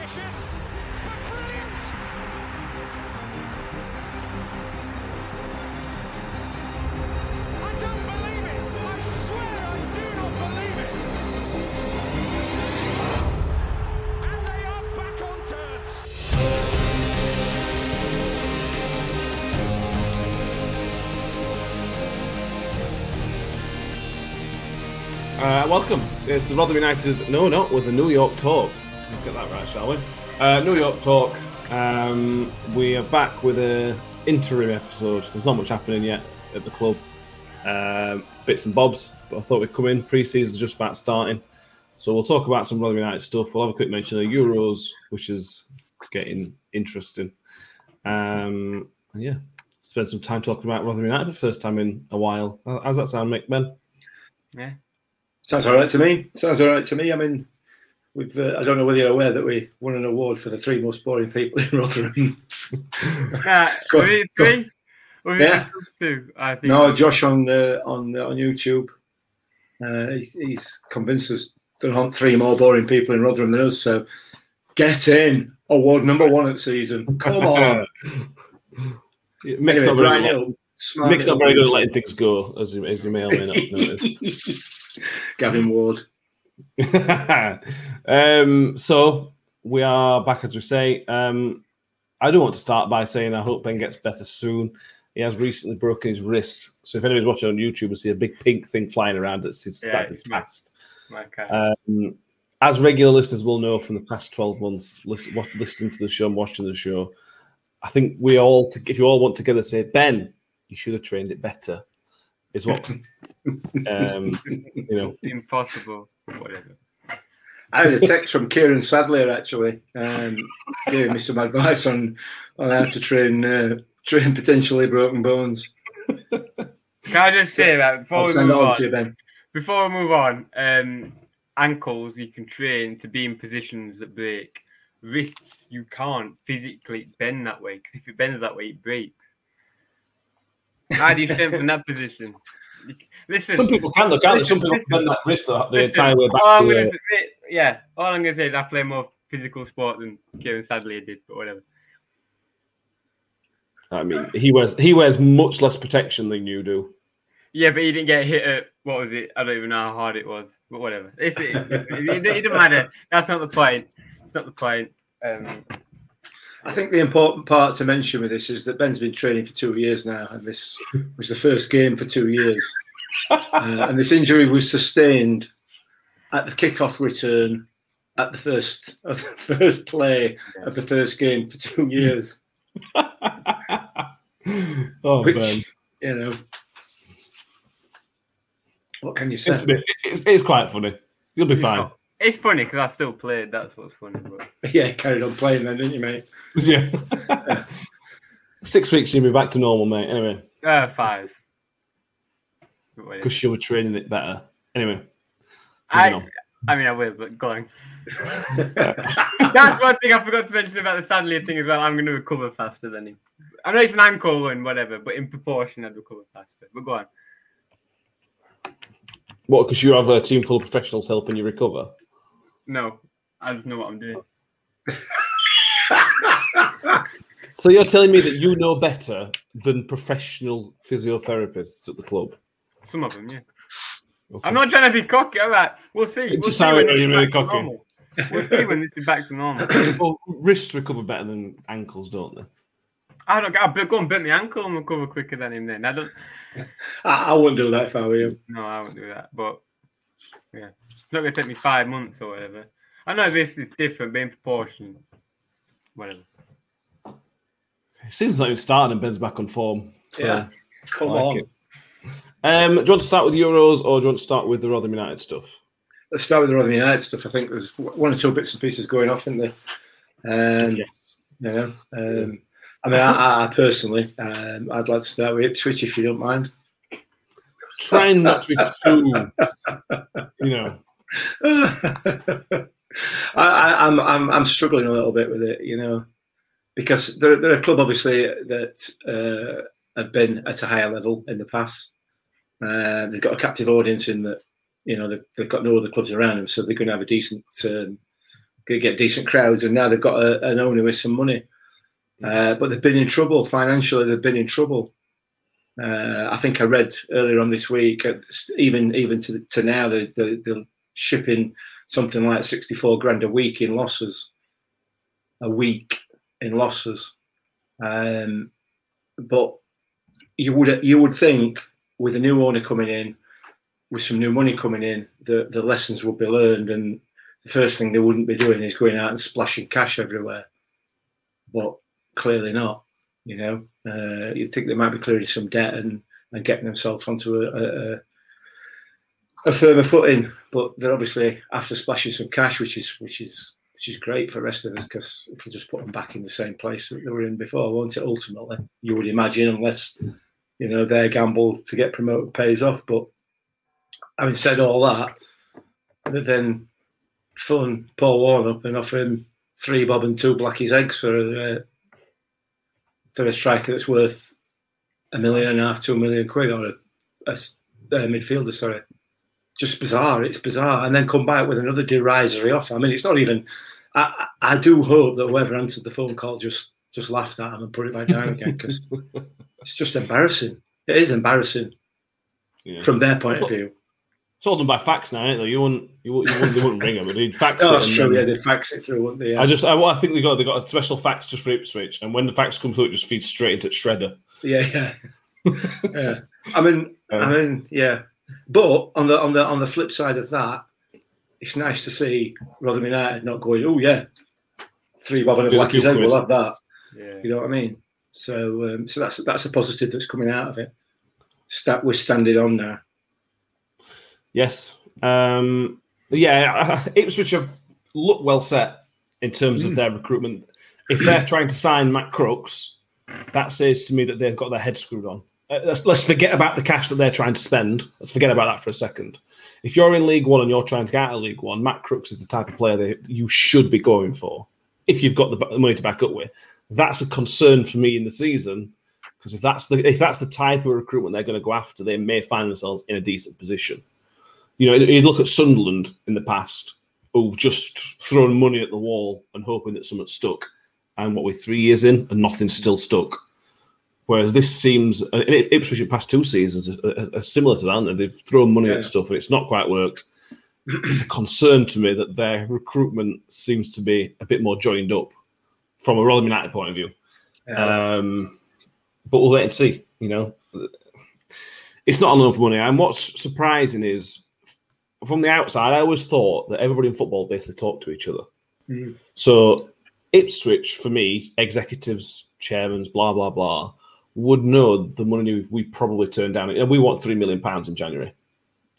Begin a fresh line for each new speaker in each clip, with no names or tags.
Ambitious, but brilliant. I don't believe it. I swear I do not believe it. And they are back on terms.
Uh, welcome. It's the Rotherham United. No, not with the New York Talk. Let's get that right, shall we? Uh, New York Talk. Um, we are back with a interim episode. There's not much happening yet at the club. Um, bits and bobs, but I thought we'd come in. Pre-season's just about starting, so we'll talk about some Rotherham United stuff. We'll have a quick mention of the Euros, which is getting interesting. Um, and yeah, spend some time talking about Rotherham United for the first time in a while. How's that sound, Mick Ben?
Yeah.
Sounds all right to me. Sounds all right to me. I mean, we've, uh, I don't know whether you're aware that we won an award for the three most boring people in Rotherham.
Uh,
Go on, go on.
three?
Yeah.
two? I think.
no, Josh on uh, on on YouTube, uh, he's, he's convinced us to hunt three more boring people in Rotherham than us. So get in award number one at season. Come on.
Mick's
anyway,
not very
Brian
good.
Hill, smart
Mick's not
little
very good at letting things go, as you, as you may or may not notice.
Gavin Ward.
um, so we are back, as we say. Um, I do want to start by saying I hope Ben gets better soon. He has recently broken his wrist, so if anybody's watching on YouTube and see a big pink thing flying around, that's his,
Yeah,
that's his
it's my-
past.
Okay.
Um, as regular listeners will know from the past 12 months, listen, watch, listening to the show and watching the show, I think we all, if you all want together, say, Ben, you should have trained it better, is what, um, you know,
Impossible. Whatever.
I had a text from Kieran Sadler actually, um, giving me some advice on on how to train uh, train potentially broken bones.
Can I just say that before
I'll
we move
on
on?
to you, Ben.
Before we move on, um, ankles you can train to be in positions that break. Wrists you can't physically bend that way because if it bends that way, it breaks. How do you strengthen that position? You- Listen,
some people can, look, can't they? Some
Listen,
people bend that wrist the, the
listen,
entire way back
all
to
gonna
uh,
say- yeah, all I'm gonna say is I play more physical sport than Kieran Sadler did, but whatever.
I mean, he wears he wears much less protection than you do.
Yeah, but he didn't get hit at what was it? I don't even know how hard it was, but whatever. It's, it, it, it, it doesn't matter. That's not the point. It's not the point. Um,
I think the important part to mention with this is that Ben's been training for two years now, and this was the first game for two years. Uh, and this injury was sustained at the kickoff return at the first of the first play of the first game for two years.
oh,
Which
Ben.
you know, what can you say?
It's, bit- it's, it's quite funny. You'll be fine.
it's funny because I still played. That's what's funny. But
Yeah, carried on playing then, didn't you, mate?
Yeah. Six weeks, you'll be back to normal, mate. Anyway,
uh, five. But whatever.
because you were training it better. Anyway,
I,
on.
I mean, I will, but go on. That's one thing I forgot to mention about the Sadler thing as well. I'm going to recover faster than him. I know it's an ankle and whatever, but in proportion, I'd recover faster. But go on.
what? Because you have a team full of professionals helping you recover.
No, I just know what I'm doing.
So you're telling me that you know better than professional physiotherapists at the club?
Some of them, yeah.
Okay.
I'm not trying to be cocky. All right, we'll see.
It
We'll
just
see
sounded
when this
you're really
back to
cocky.
normal. We'll see when this is back to normal.
well, wrists recover better than ankles, don't they?
I don't. I'll go and bit my ankle and recover quicker than him. Then I don't.
I, I wouldn't do that if I were you.
No, I wouldn't do that. But yeah, it's not going to take me five months or whatever. I know this is different, but in proportion, whatever.
Season's not even started and Ben's back on form. So
Yeah. Come
like
on.
it. Um, do you want to start with Euros or do you want to start with the Rotherham United stuff?
Let's start with the Rotherham United stuff. I think there's one or two bits and pieces going off, isn't there? Um,
Yes.
You know, um, I mean, I, I personally, um, I'd like to start with Ipswich if you don't mind.
Trying not to be too, you know.
I, I, I'm, I'm, I'm struggling a little bit with it, you know, because they're, they're a club obviously that uh, have been at a higher level in the past. Uh, they've got a captive audience in that, you know, they've, they've got no other clubs around them, so they're going to have a decent um, going to get decent crowds, and now they've got a, an owner with some money. Uh, but they've been in trouble financially. They've been in trouble. Uh, I think I read earlier on this week, uh, even even to, to now, they, they, they're shipping something like sixty-four grand a week in losses. A week in losses, um, but you would you would think with a new owner coming in, with some new money coming in, the the lessons would be learned, and the first thing they wouldn't be doing is going out and splashing cash everywhere. But clearly not. You know, uh, you'd think they might be clearing some debt and, and getting themselves onto a, a, a firmer footing, but they're obviously after splashing some cash, which is which is which is great for the rest of us because it'll just put them back in the same place that they were in before, won't it? Ultimately, you would imagine, unless you know their gamble to get promoted pays off. But having said all that, then phone Paul Warne up and offer him three bob and two blackies eggs for uh, for a striker that's worth a million and a half, two million quid, or a, a, a midfielder. Sorry, just bizarre. It's bizarre, and then come back with another derisory offer. I mean, it's not even. I, I do hope that whoever answered the phone call just just laughed at him and put it back down again because it's just embarrassing. It is embarrassing
Yeah.
from their point of view.
It's all done by fax now, ain't it? You wouldn't, you wouldn't, you wouldn't, they wouldn't ring them. They'd fax
Oh,
it.
that's
and
true. Yeah, they fax it through, wouldn't they? Yeah,
I just, I, well, I think they got they got a special fax just for Ipswich, and when the fax comes through, it just feeds straight into Shredder.
yeah, yeah. yeah. I mean, I
Um,
mean, yeah. But on the on the on the flip side of that, it's nice to see Rotherham United not going. Oh yeah, three bob and a
Here's a
egg. We'll have that.
Yeah.
You know what I mean? So, um, so that's that's a positive that's coming out of it. Stat, we're standing on now.
Yes. Um, yeah, Ipswich have looked well set in terms
Hmm.
of their recruitment. If they're trying to sign Matt Crooks, that says to me that they've got their head screwed on. Uh, let's, let's forget about the cash that they're trying to spend. Let's forget about that for a second. If you're in League One and you're trying to get out of League One, Matt Crooks is the type of player that you should be going for if you've got the money to back up with. That's a concern for me in the season because if that's the if that's the type of recruitment they're going to go after, they may find themselves in a decent position. You know, you look at Sunderland in the past, who've just thrown money at the wall and hoping that something stuck. And what we're three years in, and nothing's still stuck. Whereas this seems, and Ip- Ipswich in past two seasons are, are, are similar to that. aren't they? They've thrown money
Yeah.
at stuff and it's not quite worked. it's a concern to me that their recruitment seems to be a bit more joined up from a Rotherham United point of view. Um, but we'll wait and see. You know, it's not enough money. And what's surprising is, from the outside, I always thought that everybody in football basically talked to each other.
Mm.
So Ipswich, for me, executives, chairmen, blah blah blah, would know the money we probably turned down. And we want three million pounds in January,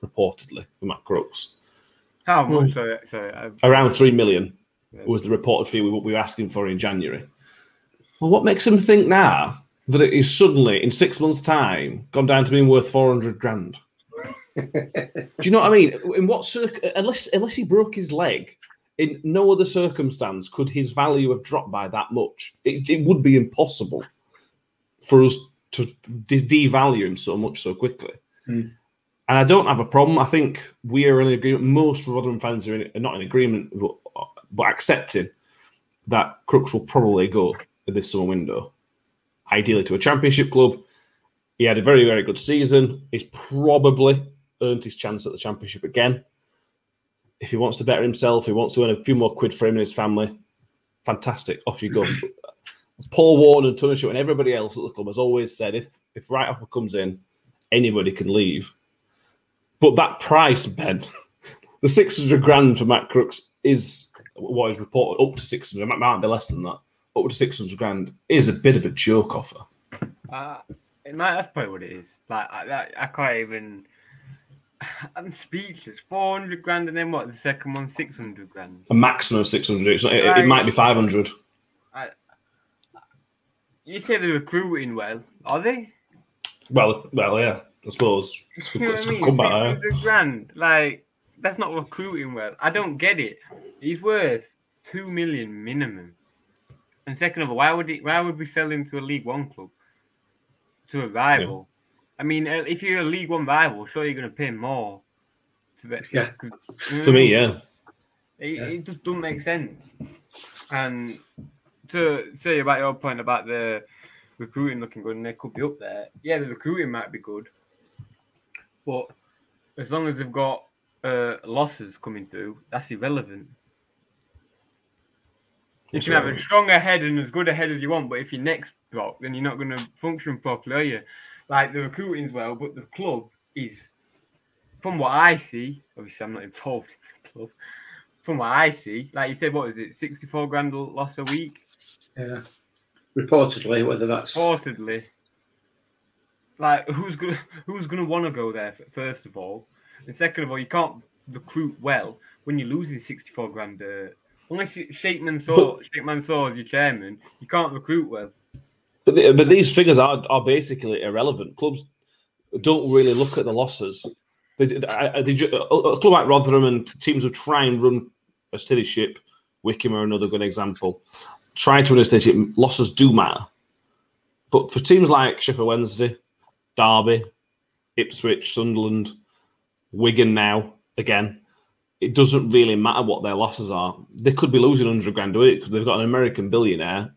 reportedly for Matt Crooks.
How much? Sorry, sorry.
Around three million was the reported fee we, we were asking for in January. Well, what makes him think now that it is suddenly in six months' time gone down to being worth four hundred grand? Do you know what I mean? In what circ- unless unless he broke his leg, in no other circumstance could his value have dropped by that much. It, it would be impossible for us to de- devalue him so much so quickly.
Hmm.
And I don't have a problem. I think we are in agreement. Most Rotherham fans are, in, are not in agreement, but, but accepting that Crooks will probably go this summer window, ideally to a championship club. He had a very, very good season. He's probably earned his chance at the championship again. If he wants to better himself, he wants to earn a few more quid for him and his family. Fantastic, off you go. Paul Warne and Short and everybody else at the club has always said if if right offer comes in, anybody can leave. But that price, Ben, the six hundred grand for Matt Crooks is what is reported up to six hundred. It might be less than that. Up to six hundred grand is a bit of a joke offer.
Uh, it might, that's probably what it is. Like I, that, I can't even. I'm speechless. Four hundred grand, and then what? The second one, six hundred grand.
A maximum of six hundred. It, it might be five hundred.
You say they're recruiting well, are they?
Well, well, yeah. I suppose it's
You know
good, it's
I
good
mean?
comeback. eh?
600 grand, like that's not recruiting well. I don't get it. He's worth two million minimum. And second of all, why would he? Why would we sell him to a League One club? To a rival. I mean, uh, if you're a League One rival, sure you're going to pay more. To the,
Yeah.
you know
For
what I
me, yeah.
It,
Yeah.
it just doesn't make sense. And to say about your point about the recruiting looking good and they could be up there, yeah, the recruiting might be good, but as long as they've got uh, losses coming through, that's irrelevant. You can have a stronger head and as good a head as you want, but if your neck's blocked, then you're not going to function properly, are you? Like the recruiting's well, but the club is, from what I see, obviously I'm not involved in the club. From what I see, like you said, what is it, 64 grand loss a week?
Yeah. Reportedly, whether that's
Reportedly. Like who's gonna who's gonna want to go there first of all, and second of all, you can't recruit well when you're losing 64 grand. Uh, unless you, Sheikh Mansour, Sheikh Mansour is your chairman, you can't recruit well.
But, the, but these figures are, are basically irrelevant. Clubs don't really look at the losses. They, they, a a club like Rotherham and teams who try and run a steady ship, Wycombe are another good example, try to run a steady ship, losses do matter. But for teams like Sheffield Wednesday, Derby, Ipswich, Sunderland, Wigan now, again, it doesn't really matter what their losses are. They could be losing 100 grand a week because they've got an American billionaire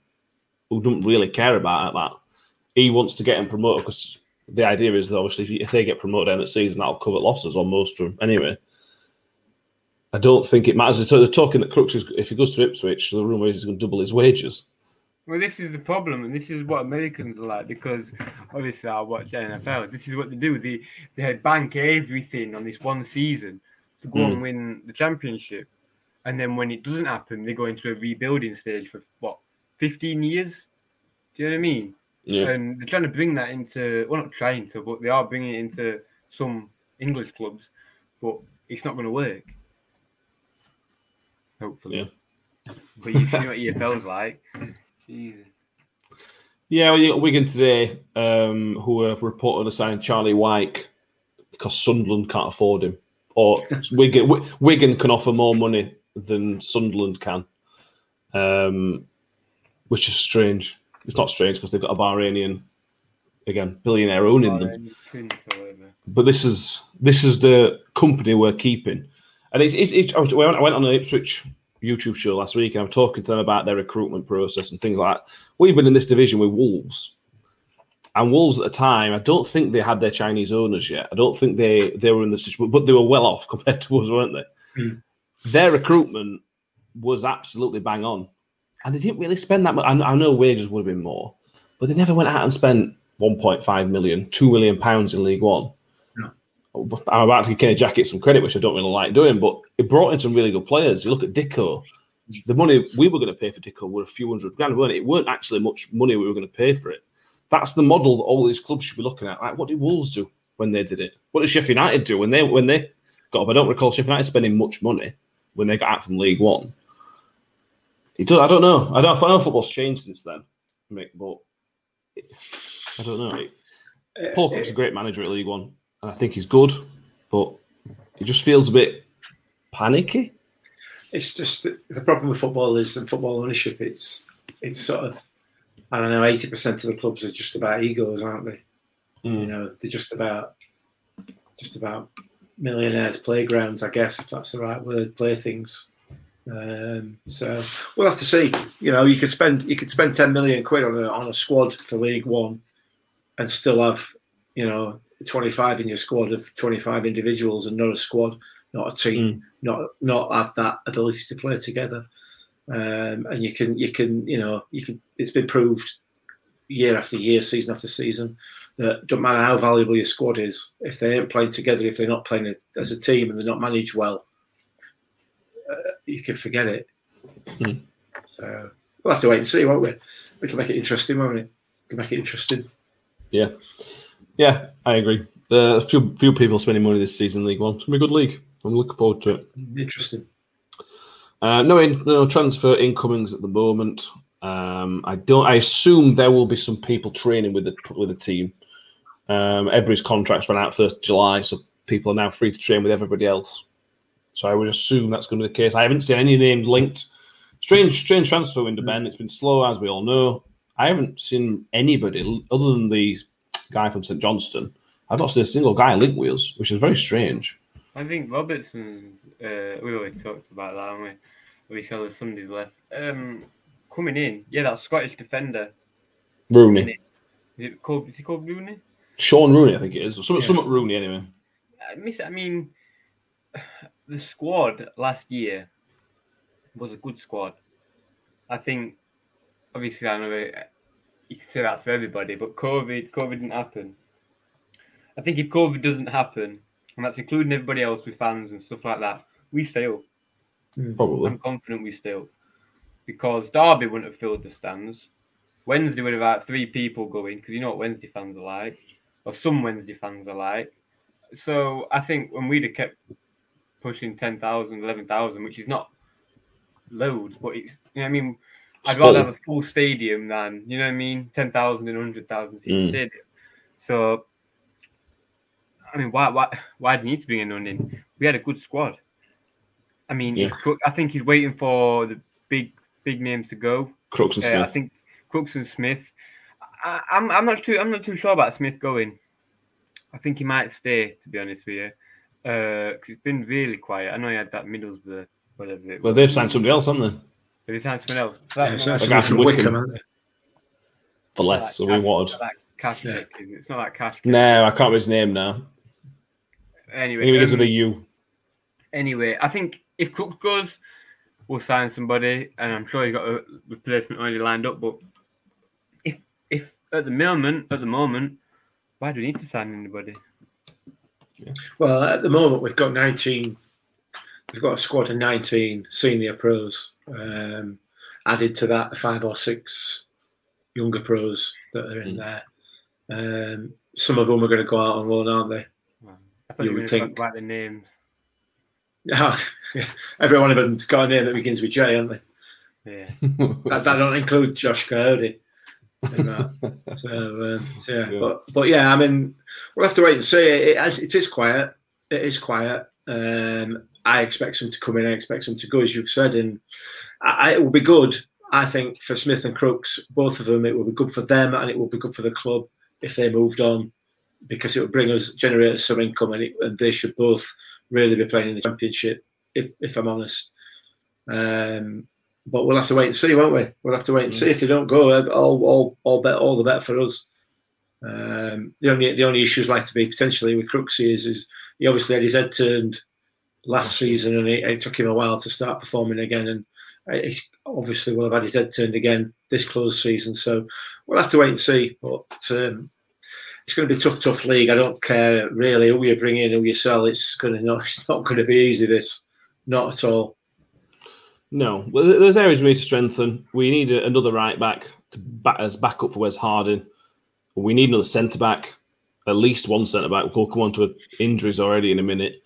who don't really care about that. He wants to get him promoted because the idea is that obviously if they get promoted end of the season, that'll cover losses on most of them anyway. I don't think it matters. They're talking that Crooks is if he goes to Ipswich, the rumour is he's going to double his wages.
Well, this is the problem, and this is what Americans are like because obviously I watch NFL. This is what they do. They they bank everything on this one season to go
Mm.
and win the championship, and then when it doesn't happen, they go into a rebuilding stage for what fifteen years. Do you know what I mean?
Yeah,
And they're trying to bring that into well, not trying to, but they are bringing it into some English clubs, but it's not going to work. Hopefully, but you see what EFL's like. Jesus.
yeah. Well, you got Wigan today, um, who have reported to sign Charlie Wyke because Sunderland can't afford him, or Wigan Wi- Wigan can offer more money than Sunderland can, um, which is strange. It's not strange because they've got a Bahrainian, again, billionaire owning them.
Or any prince or whatever.
but this is this is the company we're keeping. And it's, it's, it's I, I went I went on an Ipswich YouTube show last week and I'm talking to them about their recruitment process and things like that. We've been in this division with Wolves. And Wolves at the time, I don't think they had their Chinese owners yet. I don't think they, they were in the situation, but they were well off compared to us, weren't they?
Mm.
Their recruitment was absolutely bang on. And they didn't really spend that much. I, I know wages would have been more, but they never went out and spent 1.5 million, 2 million pounds in League One. I'm about to give Kenny Jackett some credit, which I don't really like doing, but it brought in some really good players. You look at Dicko, the money we were going to pay for Dicko were a few hundred grand, weren't it? It weren't actually much money we were going to pay for it. That's the model that all these clubs should be looking at. Like, what did Wolves do when they did it? What did Sheffield United do when they when they got up? I don't recall Sheffield United spending much money when they got out from League One. It does, I don't know. I don't I know football's changed since then, Mick, but it- I don't know. It, Paul Cook's uh, a great manager at League One, I think he's good, but he just feels a bit panicky.
it's just the problem with football is and football ownership. It's it's sort of I don't know. Eighty percent of the clubs are just about egos, aren't they? You know, they're just about just about millionaires' playgrounds, I guess, if that's the right word. Playthings. Um, so we'll have to see. You know, you could spend you could spend ten million quid on a on a squad for League One, and still have you know twenty five in your squad of twenty five individuals and not a squad, not a team, not not have that ability to play together. Um, and you can you can you know you can it's been proved year after year, season after season that don't matter how valuable your squad is, if they ain't playing together, if they're not playing as a team and they're not managed well, uh, you can forget it.
Hmm.
So we'll have to wait and see, won't we? We can make it interesting, won't we? We can make it interesting.
Yeah, yeah, I agree. Uh, a few few people spending money this season in League One. It's gonna be a good league. I'm looking forward to it.
Interesting.
Uh, no, in, no transfer incomings at the moment. Um, I don't. I assume there will be some people training with the with the team. Um, everybody's contracts run out first July, so people are now free to train with everybody else. So I would assume that's going to be the case. I haven't seen any names linked. Strange, strange transfer window, Ben. It's been slow, as we all know. I haven't seen anybody other than the guy from St Johnstone. I've not seen a single guy linked with us, which is very strange.
I think Robertson's. Uh, we already talked about that, haven't we? We saw the Sundays left. Um, coming in, yeah, that Scottish defender.
Rooney.
Is it called? Is he called Rooney?
Sean Rooney, I think it is. Something,
Yeah.
something Rooney, anyway.
I miss. I mean, the squad last year was a good squad. I think, obviously, I know it, you can say that for everybody, but COVID, COVID didn't happen. I think if COVID doesn't happen, and that's including everybody else with fans and stuff like that, we stay up. Hmm.
Probably.
I'm confident we stay up because Derby wouldn't have filled the stands. Wednesday would have had three people going because you know what Wednesday fans are like, or some Wednesday fans are like. So I think when we'd have kept pushing 10,000, 11,000, which is not loads, but it's, you know what I mean? I'd rather have a full stadium than, you know what I mean, 10,000 and 100,000 seat
Mm.
stadium. So, I mean, why, why, why do you need to bring in? We had a good squad. I mean,
Yeah.
I think he's waiting for the big, big names to go.
Crooks and
Uh,
Smith.
I think Crooks and Smith. I, I'm, I'm not too, I'm not too sure about Smith going. I think he might stay, to be honest with you, because it's been really quiet. I know he had that Middlesbrough, whatever. It
well, they've signed somebody else, haven't they?
But he signed someone else.
Yeah, so that's
from
from
Wycombe.
Wycombe, aren't they?
For less, so we wanted.
That cash
Yeah.
pick, is it? It's not that cash. pick.
No, I can't remember his name now.
Anyway,
He begins
um,
with a U.
anyway, I think if Cook goes, we'll sign somebody, and I'm sure he's got a replacement already lined up. But if if at the moment, at the moment, why do we need to sign anybody?
Well, at the moment, we've got 19. We've got a squad of 19 senior pros. Um, added to that, five or six younger pros that are in there. Um, some of them are going to go out on loan, aren't they?
I
You
you
would
going to talk
think.
about the names.
Yeah, every one of them's got a name that begins with J, haven't they?
Yeah,
That, that don't include Josh Kayode. in that. so, um, so yeah,
Yeah.
but but yeah, I mean, we'll have to wait and see. It, it, it is quiet. It is quiet. Um, I expect some to come in. I expect some to go, as you've said, and I, it will be good. I think for Smith and Crooks, both of them, it will be good for them and it will be good for the club if they moved on, because it will bring us generate us some income, and, it, and they should both really be playing in the championship. If if I'm honest. Um, but we'll have to wait and see, won't we? We'll have to wait and see if they don't go. uh, All, all, all, bet, all the better for us. Um, the only, the only issues like to be potentially with Crooksy is, is he obviously had his head turned last season, and it, it took him a while to start performing again. And uh, he's obviously will have had his head turned again this close season. So we'll have to wait and see. But um, it's going to be a tough, tough league. I don't care really who you bring in, who you sell. It's going to not, it's not going to be easy. This, not at all.
No, well, there's areas we need to strengthen. We need another right back to back as backup for Wes Harding. We need another centre back, at least one centre back. We'll come on to injuries already in a minute.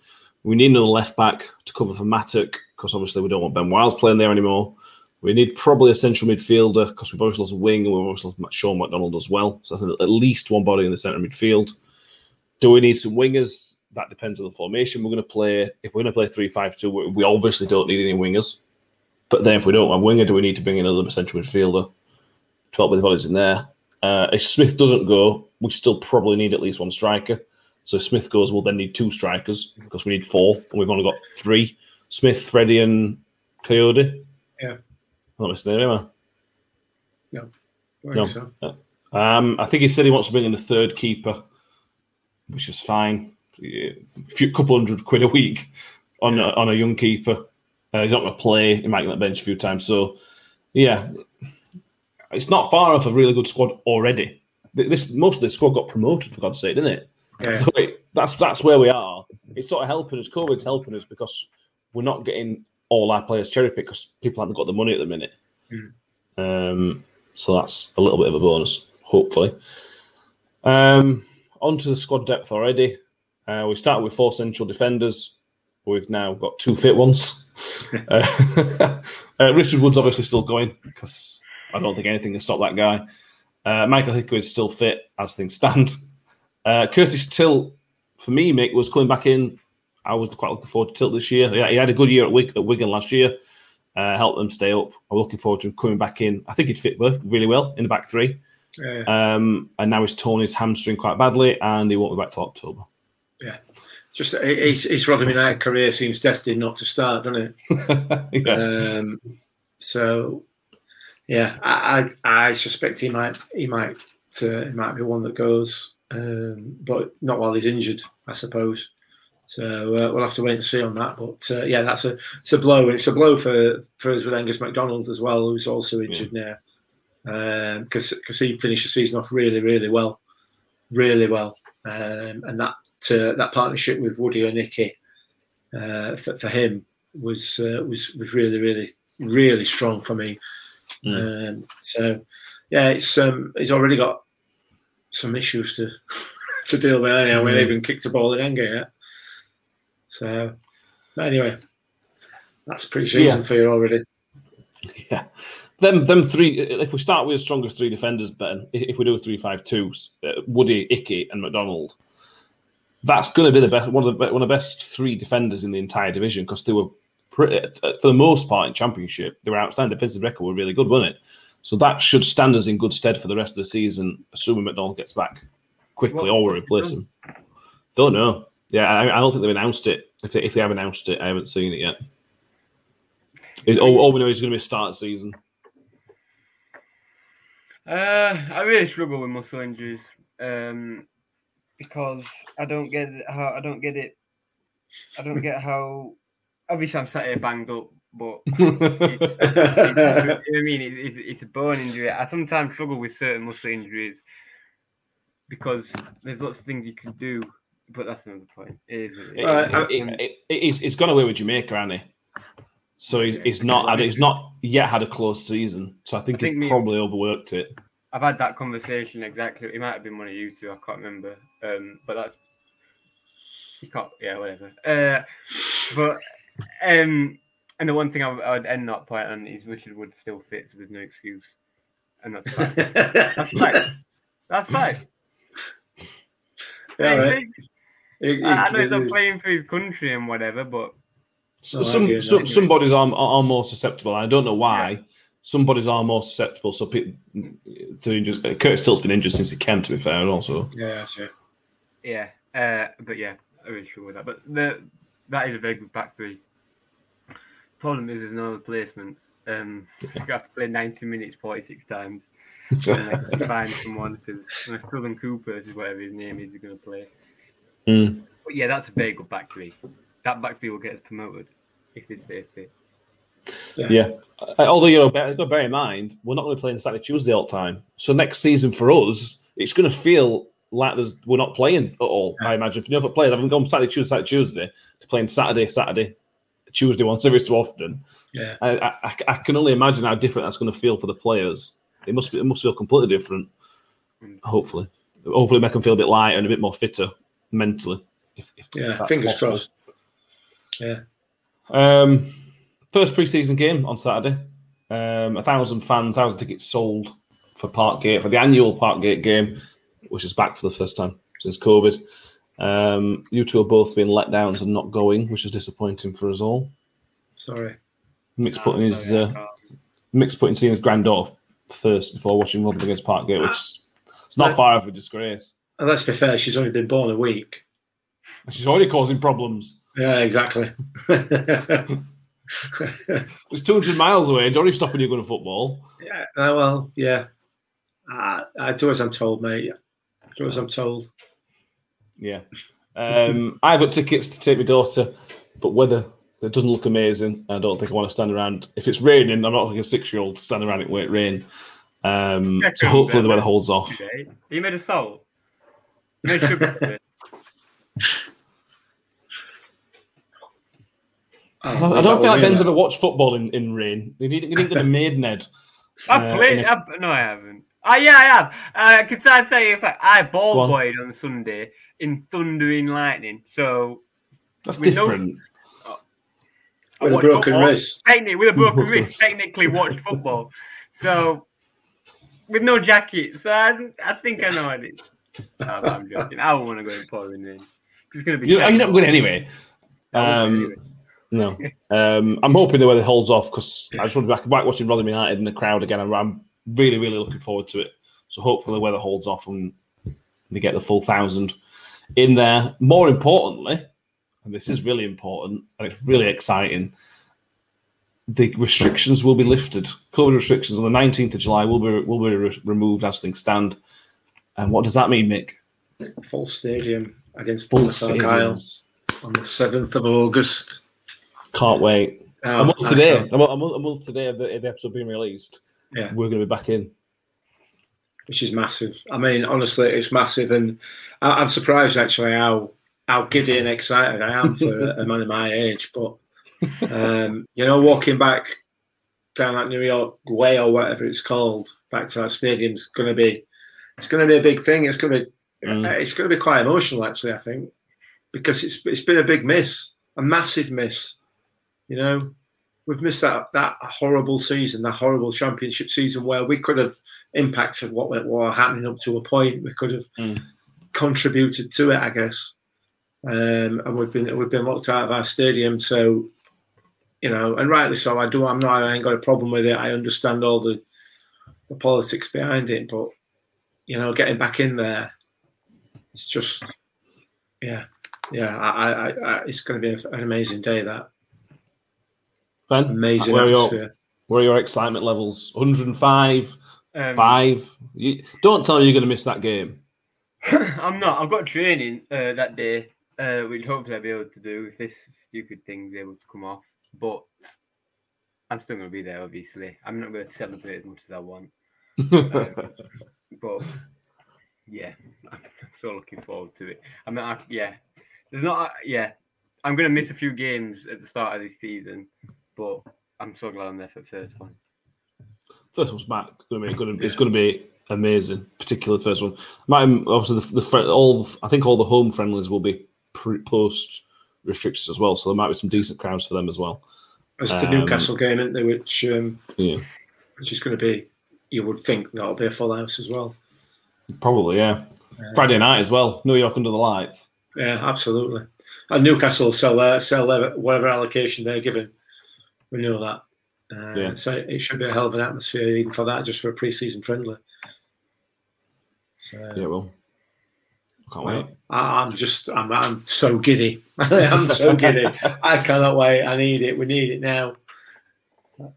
We need another left back to cover for Mattock because obviously we don't want Ben Wiles playing there anymore. We need probably a central midfielder because we've obviously lost a wing and we've obviously lost Sean McDonald as well. So think at least one body in the centre midfield. Do we need some wingers? That depends on the formation we're going to play. If we're going to play 3 5 2, we obviously don't need any wingers. But then if we don't have winger, do we need to bring in another central midfielder to help with the bodies in there? Uh, if Smith doesn't go, we still probably need at least one striker. So Smith goes, we'll then need two strikers because we need four, and we've only got three: Smith, Freddie, and Kayode.
Yeah.
I'm not listening, am I?
I
No.
so.
Um, I think he said he wants to bring in a third keeper, which is fine. A few couple hundred quid a week on a, on a young keeper. Uh, he's not going to play. He might get on the bench a few times. So, yeah, it's not far off a really good squad already. This most of the squad got promoted for God's sake, didn't it?
Yeah.
So it, that's that's where we are. It's sort of helping us. COVID's helping us because we're not getting all our players cherry picked because people haven't got the money at the minute. Um, so that's a little bit of a bonus, hopefully. Um, on to the squad depth already. Uh, we started with four central defenders. We've now got two fit ones. uh, uh, Richard Wood's obviously still going because I don't think anything can stop that guy. Uh, Michael Ihiekwe is still fit as things stand. Uh, Curtis Tilt, for me, Mick, was coming back in. I was quite looking forward to Tilt this year. Yeah, he had a good year at, Wig- at Wigan last year. Uh, helped them stay up. I'm looking forward to him coming back in. I think he'd fit really well in the back three.
Yeah.
Um, and now he's torn his hamstring quite badly, and he won't be back till October.
Yeah, just his, his Rotherham United career seems destined not to start, doesn't it?
yeah.
Um, so, yeah, I, I I suspect he might he might uh, he might be one that goes, um, but not while he's injured, I suppose. So uh, we'll have to wait and see on that. But uh, yeah, that's a it's a blow, and it's a blow for for us with Angus McDonald as well, who's also injured now, because because he finished the season off really really well, really well, um, and that uh, that partnership with Woody and Nicky uh, for, for him was uh, was was really really really strong for me. Um, so yeah, it's um, he's already got some issues to to deal with. Anyhow, we
Mm.
haven't even kicked a ball in anger yet. So but anyway, that's pre-season
Yeah.
for you already.
Yeah. Them, them three. If we start with the strongest three defenders, Ben, if we do a three-five-two, uh, Woody, Icky, and McDonald, that's going to be the best one of the one of the best three defenders in the entire division because they were pretty, uh, for the most part in championship. They were outstanding. Defensive record were really good, weren't it? So that should stand us in good stead for the rest of the season, assuming McDonald gets back quickly or we replace him. Don't know. Yeah, I, I don't think they've announced it. If they, if they have announced it, I haven't seen it yet. It, all, all we know is going to be a start season.
Uh, I really struggle with muscle injuries um, because I don't get it how I don't get it. I don't get how. Obviously, I'm sat here banged up, but it's, I mean, it, it's, it's a bone injury. I sometimes struggle with certain muscle injuries because there's lots of things you can do, but that's another point. It is.
Uh,
it, it, it, it, he's gone away with Jamaica, hasn't he? So he's, he's not had, he's not yet had a close season. So I think,
I think
he's
me-
probably overworked it.
I've had that conversation exactly. It might have been one of you two. I can't remember. Um, but that's you can't. Yeah, whatever. Uh, but um, and the one thing I would, I would end that point on is Richard Wood still fit, so there's no excuse, and that's fine. that's fine. That's fine.
Yeah, right.
see,
It-
I, I
it-
know he's not playing for his country and whatever, but
So some,
okay,
some,
no.
some bodies are, are, are more susceptible. I don't know why. Some bodies are more susceptible. So pe- to injuries. uh, Curtis Tilt's been injured since he came. To be fair, and also
Yeah, that's it.
yeah, uh, but yeah, I really struggle with that. But the that is a very good back three. Problem is, there's no other replacements. Um, you have to play 90 minutes 46 times. unless you find someone because Southern Cooper is whatever his name is, you're going to play.
Mm.
But yeah, that's a very good back three. That back three will get us promoted if they stay fit.
Yeah. Uh, although you know, bear, bear in mind, we're not going to play on Saturday Tuesday all the time. So next season for us, it's going to feel like there's we're not playing at all. I imagine. If you never played, I haven't gone Saturday Tuesday, Saturday Tuesday to playing Saturday, Saturday, Tuesday once every so often.
Yeah.
I, I, I can only imagine how different that's going to feel for the players. It must be it must feel completely different. Hopefully, hopefully, make them feel a bit lighter and a bit more fitter mentally. If, if
Yeah, fingers
possible.
crossed. Yeah.
Um, first preseason game on Saturday. Um, a thousand fans, thousand tickets sold for Parkgate for the annual Parkgate game, which is back for the first time since COVID. Um, you two have both been let downs and not going, which is disappointing for us all.
Sorry.
Mick's putting his
Sorry, I
uh,
can't.
Mick's putting seeing his granddaughter first before watching Rotherham against Parkgate, which is- it's not far of a disgrace.
And let's be fair, she's only been born a week.
And she's already causing problems.
Yeah, exactly.
It's 200 miles away. It's already stopping you going to football.
yeah, uh, well, yeah. I, I do as I'm told, mate. Do as I'm told.
Yeah. Um, I've got tickets to take my daughter, but weather it doesn't look amazing. I don't think I want to stand around. If it's raining, I'm not like a six year old standing around it where it rain. Um, so hopefully
Ben.
the weather holds off.
Today. You made a salt. Made sugar.
I don't, I don't feel like Ben's ever watched football in, in rain. You need, you need to be Maidenhead.
I've
Uh,
played.
a-
I've, no, I haven't. Ah, yeah, I have. Uh, Because I tell you, in fact, I ball
Go on.
boyed on Sunday in thundering lightning. So
That's
We know-
different.
I
With a broken
football.
wrist.
Technically, with a broken
Broken
wrist,
wrist.
technically watched football. So with no jacket. So I, I think I know what it is. No, I'm joking. I don't want to go in pouring rain. It's going to be.
You, you're not going anyway. Um, no, um, I'm hoping the weather holds off because I just want to be back, back watching Rotherham United in the crowd again. I'm, I'm really, really looking forward to it. So hopefully the weather holds off and they get the full thousand in there. More importantly, and this is hmm. really important and it's really exciting. The restrictions will be lifted. COVID restrictions on the 19th of July will be will be re- removed as things stand. And what does that mean, Mick?
Full stadium against
Full
Argyle on the seventh of August.
Can't wait.
Oh,
a month today, a month, a month- a month today of the, of the episode being released,
Yeah.
we're going to be back in.
Which is massive. I mean, honestly, it's massive, and I, I'm surprised actually how how giddy and excited I am for a man of my age. But um, you know, walking back down that New York way or whatever it's called, back to that stadium's going to be it's going to be a big thing. It's going to
Mm.
it's going to be quite emotional, actually. I think because it's it's been a big miss, a massive miss. You know, we've missed that that horrible season, that horrible championship season where we could have impacted what were, what happening up to a point. We could have
Mm.
contributed to it, I guess. Um, and we've been we've been locked out of our stadium, so you know, and rightly so. I do. I'm not. I ain't got a problem with it. I understand all the the politics behind it, but you know, getting back in there, it's just, yeah, yeah. I, I, I, I it's going to be an amazing day. That
Ben,
amazing
where are, your, where are your excitement levels? 105,
Um,
5? You, don't tell me you're going to miss that game.
I'm not. I've got training uh, that day, uh, which hopefully I'll be able to do if this stupid thing's able to come off. But I'm still going to be there, obviously. I'm not going to celebrate as much as I want. But yeah, I'm so looking forward to it. I mean, I, yeah, there's not, yeah, I'm going to miss a few games at the start of this season, but I'm so glad I'm there for the first one.
first one's back. Going to be going to, It's going to be amazing, particularly the first one. Might obviously the, the all I think all the home friendlies will be pre, post restrictions as well, so there might be some decent crowds for them as well.
It's the
um,
Newcastle game, isn't there, which um,
Yeah,
which is going to be. You would think that'll be a full house as well.
probably. Yeah, Friday night as well. New York under the lights.
Yeah, absolutely. And Newcastle sell their sell their, whatever allocation they're given. We know that. Uh,
Yeah.
So it should be a hell of an atmosphere even for that, just for a pre-season friendly. So,
Yeah, well, can't wait.
well, I, I'm just I'm I'm so giddy. I'm so giddy. I cannot wait. I need it. We need it now.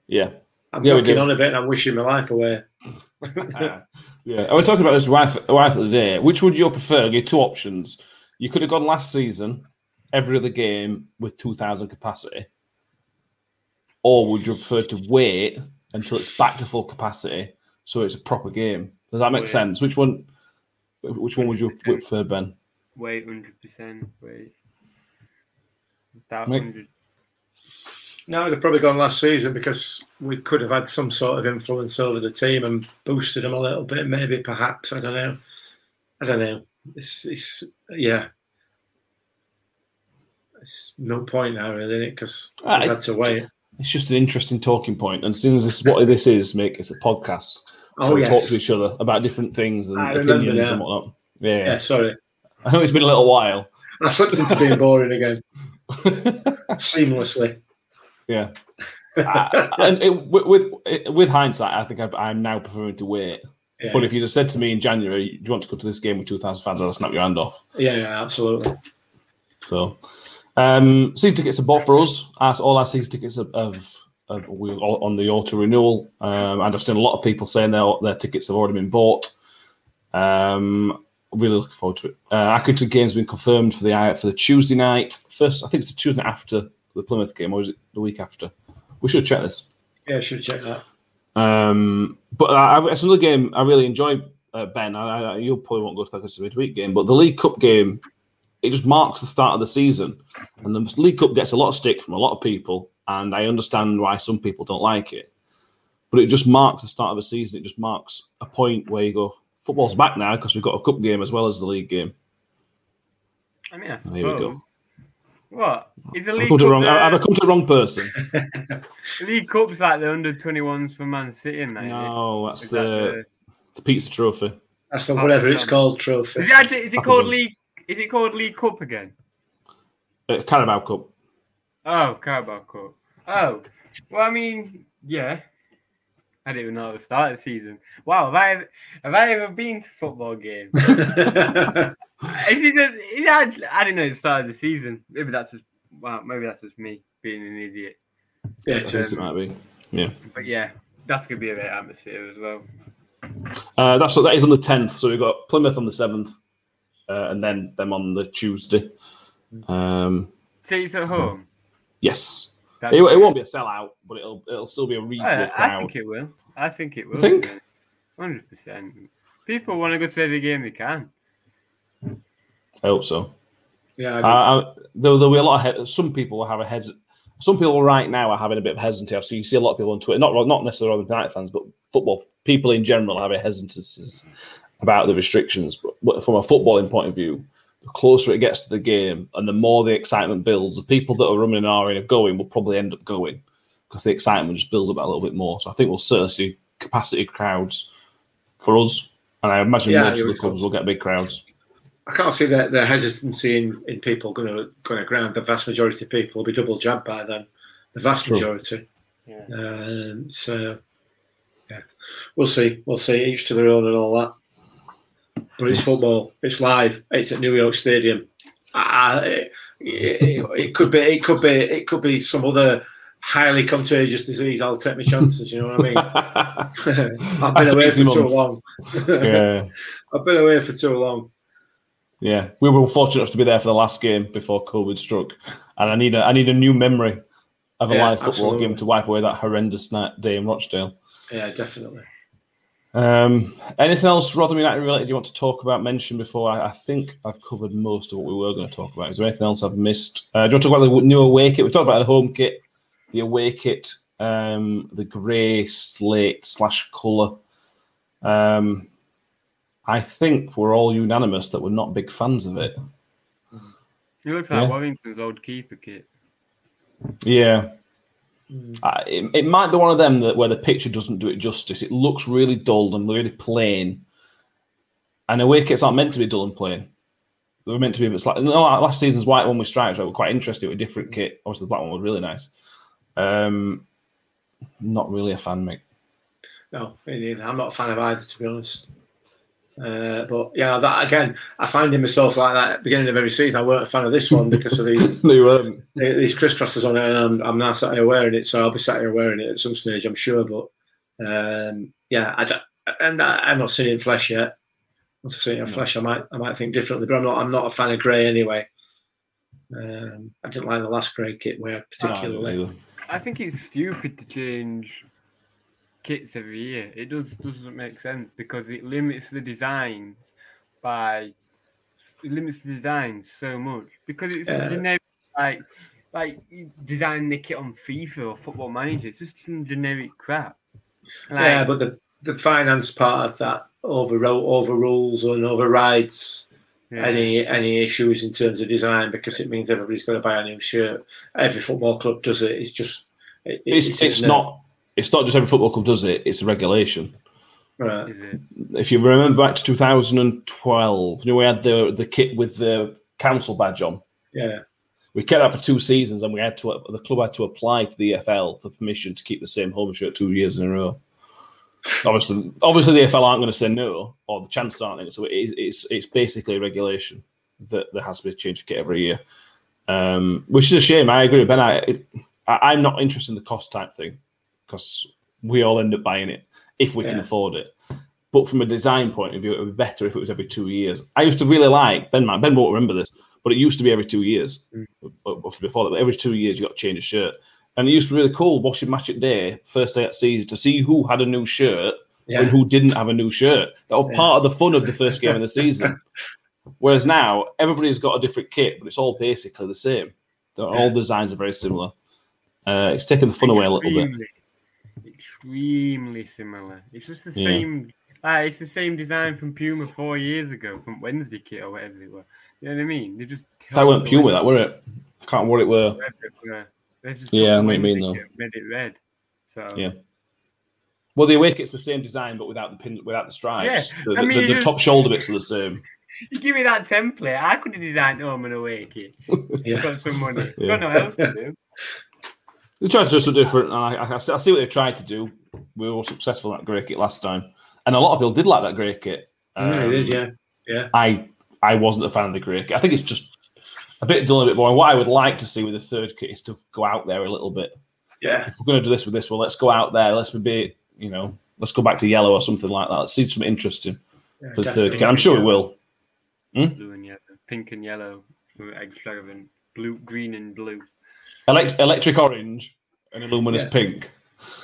Yeah.
I'm
Yeah,
looking on a bit and I'm wishing my life away.
Yeah, I was talking about this wife, wife of the day. Which would you prefer? Give you two options. You could have gone last season, every other game with two thousand capacity, or would you prefer to wait until it's back to full capacity so it's a proper game? Does that make
Wait.
sense? Which one? Which one would you prefer, Ben?
Wait, 100%. Wait. That 100.
No, they've probably gone last season because we could have had some sort of influence over the team and boosted them a little bit, maybe, perhaps. I don't know. I don't know. It's, it's yeah. It's no point now, really, in it, because
I- ah,
we've had to wait.
It's just an interesting talking point, and as soon as this what this is, make it's a podcast.
Oh,
we
yes.
talk to each other about different things and
I
opinions and whatnot. Yeah,
Yeah, sorry.
I know it's been a little while.
I slipped into being boring again seamlessly.
Yeah. I- and it, with, with with hindsight, I think I, I'm now preferring to wait.
Yeah,
But if you just said to me in January, "Do you want to go to this game with 2,000 fans?" I'll snap your hand off.
yeah, yeah, absolutely.
So, um, season tickets are bought for us. As all our season tickets are, have, have on the auto renewal. Um, and I've seen a lot of people saying their their tickets have already been bought. Um, really looking forward to it. Uh, Accrington game's been confirmed for the for the Tuesday night. First, I think it's the Tuesday night after the Plymouth game, or is it the week after? We should check this.
Yeah, should check that.
Um, but I, I, it's another game I really enjoy, uh, Ben. I, I, you probably won't go to that because it's a midweek game, but the League Cup game, it just marks the start of the season. And the League Cup gets a lot of stick from a lot of people, and I understand why some people don't like it. But it just marks the start of the season. It just marks a point where you go, football's back now because we've got a cup game as well as the league game.
I mean, I suppose.
There we go.
What? Is the
I've
League
to
Cup,
the wrong,
the,
have I come to the wrong person?
the League Cup's like the under 21s for Man City, and that, isn't it?
no, that's
Is that
the, the pizza trophy.
That's the
Oh,
whatever it's called trophy.
Is it actually? Is it called. League? Is it called League Cup again?
Uh, Carabao Cup.
Oh, Carabao Cup. Oh, well, I mean, yeah. I didn't even know at the start of the season. Wow, have I ever, have I ever been to football games? If you just, it had- I didn't know at the start of the season. Maybe that's just wow. Maybe that's just me being an idiot.
yeah,
I
it
guess
is.
might be. Yeah.
But yeah, that's gonna be a bit atmosphere as well.
Uh, that's what that is on the tenth. So we've got Plymouth on the seventh, uh, and then them on the Tuesday. Um,
See, at home.
yes, it, it won't be a sellout, but it'll it'll still be a reasonable
I, I think it will. I think it will.
think?
Hundred percent. People want to go to every game they can.
I hope so.
Yeah, I
Uh. I, there'll, there'll be a lot of he- some people will have a hes. Some people right now are having a bit of hesitancy. So you see a lot of people on Twitter, not not necessarily Rotherham United fans, but football people in general have a hesitancy about the restrictions. But, but from a footballing point of view, the closer it gets to the game and the more the excitement builds, the people that are running an hour and going will probably end up going because the excitement just builds up a little bit more. So I think we'll certainly see capacity crowds for us, and I imagine
Yeah,
most of the clubs will get big crowds.
I can't see the, the hesitancy in, in people going to going to ground. The vast majority of people will be double jabbed by then. The vast
True.
majority.
Yeah.
Um, so, yeah, we'll see. We'll see. Each to their own and all that. But it's football. It's live. It's at New York Stadium. Ah, it, it, it could be. It could be. It could be some other highly contagious disease. I'll take my chances. You know what I mean? I've been
After
away for
18
too long.
yeah.
I've been away for too long.
Yeah, we were fortunate enough to be there for the last game before COVID struck, and I need a I need a new memory of a
Yeah,
live football
absolutely.
game to wipe away that horrendous night day in Rochdale.
Yeah, definitely.
Um, anything else Rotherham United related you want to talk about, mention before? I, I think I've covered most of what we were going to talk about. Is there anything else I've missed? Uh, do you want to talk about the new away kit? We talked about the home kit, the away kit, um, the grey slate slash colour. Um, I think we're all unanimous that we're not big fans of it.
It looks like
Yeah.
Warrington's old keeper kit.
Yeah. Uh, it, it might be one of them that where the picture doesn't do it justice. It looks really dull and really plain. And away kits aren't meant to be dull and plain. They were meant to be a bit slightly. No, last season's white one with stripes right, were quite interesting with a different kit. Obviously, the black one was really nice. Um, not really a fan, mate.
No, me neither. I'm not a fan of either, to be honest. Uh, but yeah, that again, I find in myself like that at the beginning of every season. I weren't a fan of this one because of these
No, you weren't.
these crisscrosses on it, and I'm, I'm now sat here wearing it. So I'll be sat here wearing it at some stage, I'm sure. But um, yeah, I don't, and I, I'm not seen it in flesh yet. Once I see it in flesh, I might I might think differently. But I'm not I'm not a fan of grey anyway. Um, I didn't like the last grey kit wear particularly.
I think it's stupid to change kits every year. It does doesn't make sense because it limits the designs by it limits the designs so much because it's
Yeah. Uh.
generic like like you designing the kit on FIFA or Football Manager. It's just some generic crap. Like,
yeah, but the the finance part of that overrule overrules and overrides
yeah.
any any issues in terms of design because it means everybody's got to buy a new shirt. Every football club does it. It's just it,
It's,
it
it's not. It's not just every football club does it. It's a regulation.
right.
If you remember back to 2012, you know, we had the the kit with the council badge on.
Yeah,
We kept that for two seasons, and we had to the club had to apply to the EFL for permission to keep the same home shirt two years in a row. obviously, obviously, the EFL aren't going to say no, or the chances aren't. So it, it's it's basically a regulation that there has to be a change of kit every year, um, which is a shame. I agree with Ben. I, it, I I'm not interested in the cost type thing because we all end up buying it if we can afford it. But from a design point of view, it would be better if it was every two years. I used to really like Ben. might- Ben won't remember this, but it used to be every two years. But Obviously, before that, every two years you got to change a shirt, and it used to be really cool watching match at day, first day at season, to see who had a new shirt
yeah.
and who didn't have a new shirt. That was
Yeah.
part of the fun of the first game of the season. Whereas now everybody's got a different kit, but it's all basically the same. They're- All
Yeah.
designs are very similar. Uh, it's taken the fun away a little bit.
Extremely- similar. It's just the
Yeah.
same. Uh, it's the same design from Puma four years ago, from Wednesday kit or whatever it was. You know what I mean? They just
That weren't
the
Puma, that were it? I can't what it were.
They just
Yeah, I
took
know
the
what you mean, though.
made it red. So
Yeah. Well, the away kit's the same design, but without the pin, without the stripes.
Yeah,
The,
I mean,
the, the
you-
top shoulder bits are the same.
you give me that template, I could have designed home and away kit.
Yeah.
Got some money.
Yeah.
Got no else to do.
They tried to do something different, and I, I, I see what they tried to do. We were successful at grey kit last time, and a lot of people did like that grey kit.
yeah, they did,
Um,
yeah. Yeah.
I I wasn't a fan of the grey kit. I think it's just a bit dull, a bit boring. What I would like to see with the third kit is to go out there a little bit.
Yeah.
If we're going to do this with this one, let's go out there. Let's be, you know, let's go back to yellow or something like that. Let's see some interesting
yeah
for the third kit. I'm sure it will.
Blue and yellow, pink and yellow, for extravagant. Blue, green and blue.
Elect- electric orange and luminous
Yeah.
pink.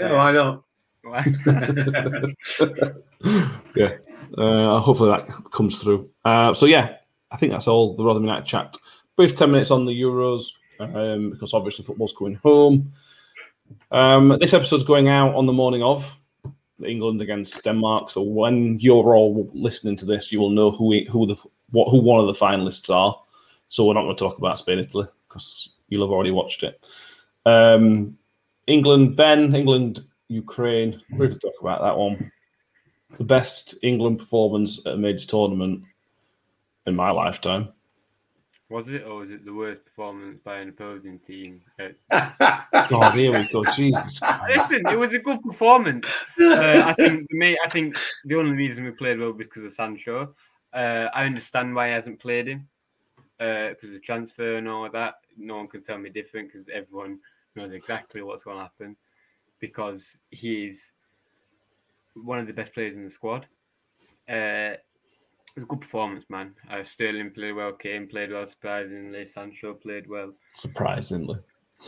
Yeah, why not?
yeah. Uh, hopefully that comes through. Uh, so yeah, I think that's all the Rotherham United chat. Brief ten minutes on the Euros um, because obviously football's coming home. Um, this episode's going out on the morning of England against Denmark. So when you're all listening to this, you will know who we, who the what who one of the finalists are. So we're not going to talk about Spain Italy because you'll have already watched it. Um, England, Ben, England, Ukraine. We're going to talk about that one. The best England performance at a major tournament in my lifetime.
Was it, or was it the worst performance by an opposing team?
Oh, here we go. Jesus Christ.
listen, it was a good performance. Uh, I think, me, I think the only reason we played well was because of Sancho. Uh, I understand why he hasn't played him uh, because of transfer and all that. No one can tell me different because everyone knows exactly what's going to happen because he's one of the best players in the squad. Uh, it was a good performance, man. Uh, Sterling played well, Kane played well, surprisingly. Sancho played well.
Surprisingly.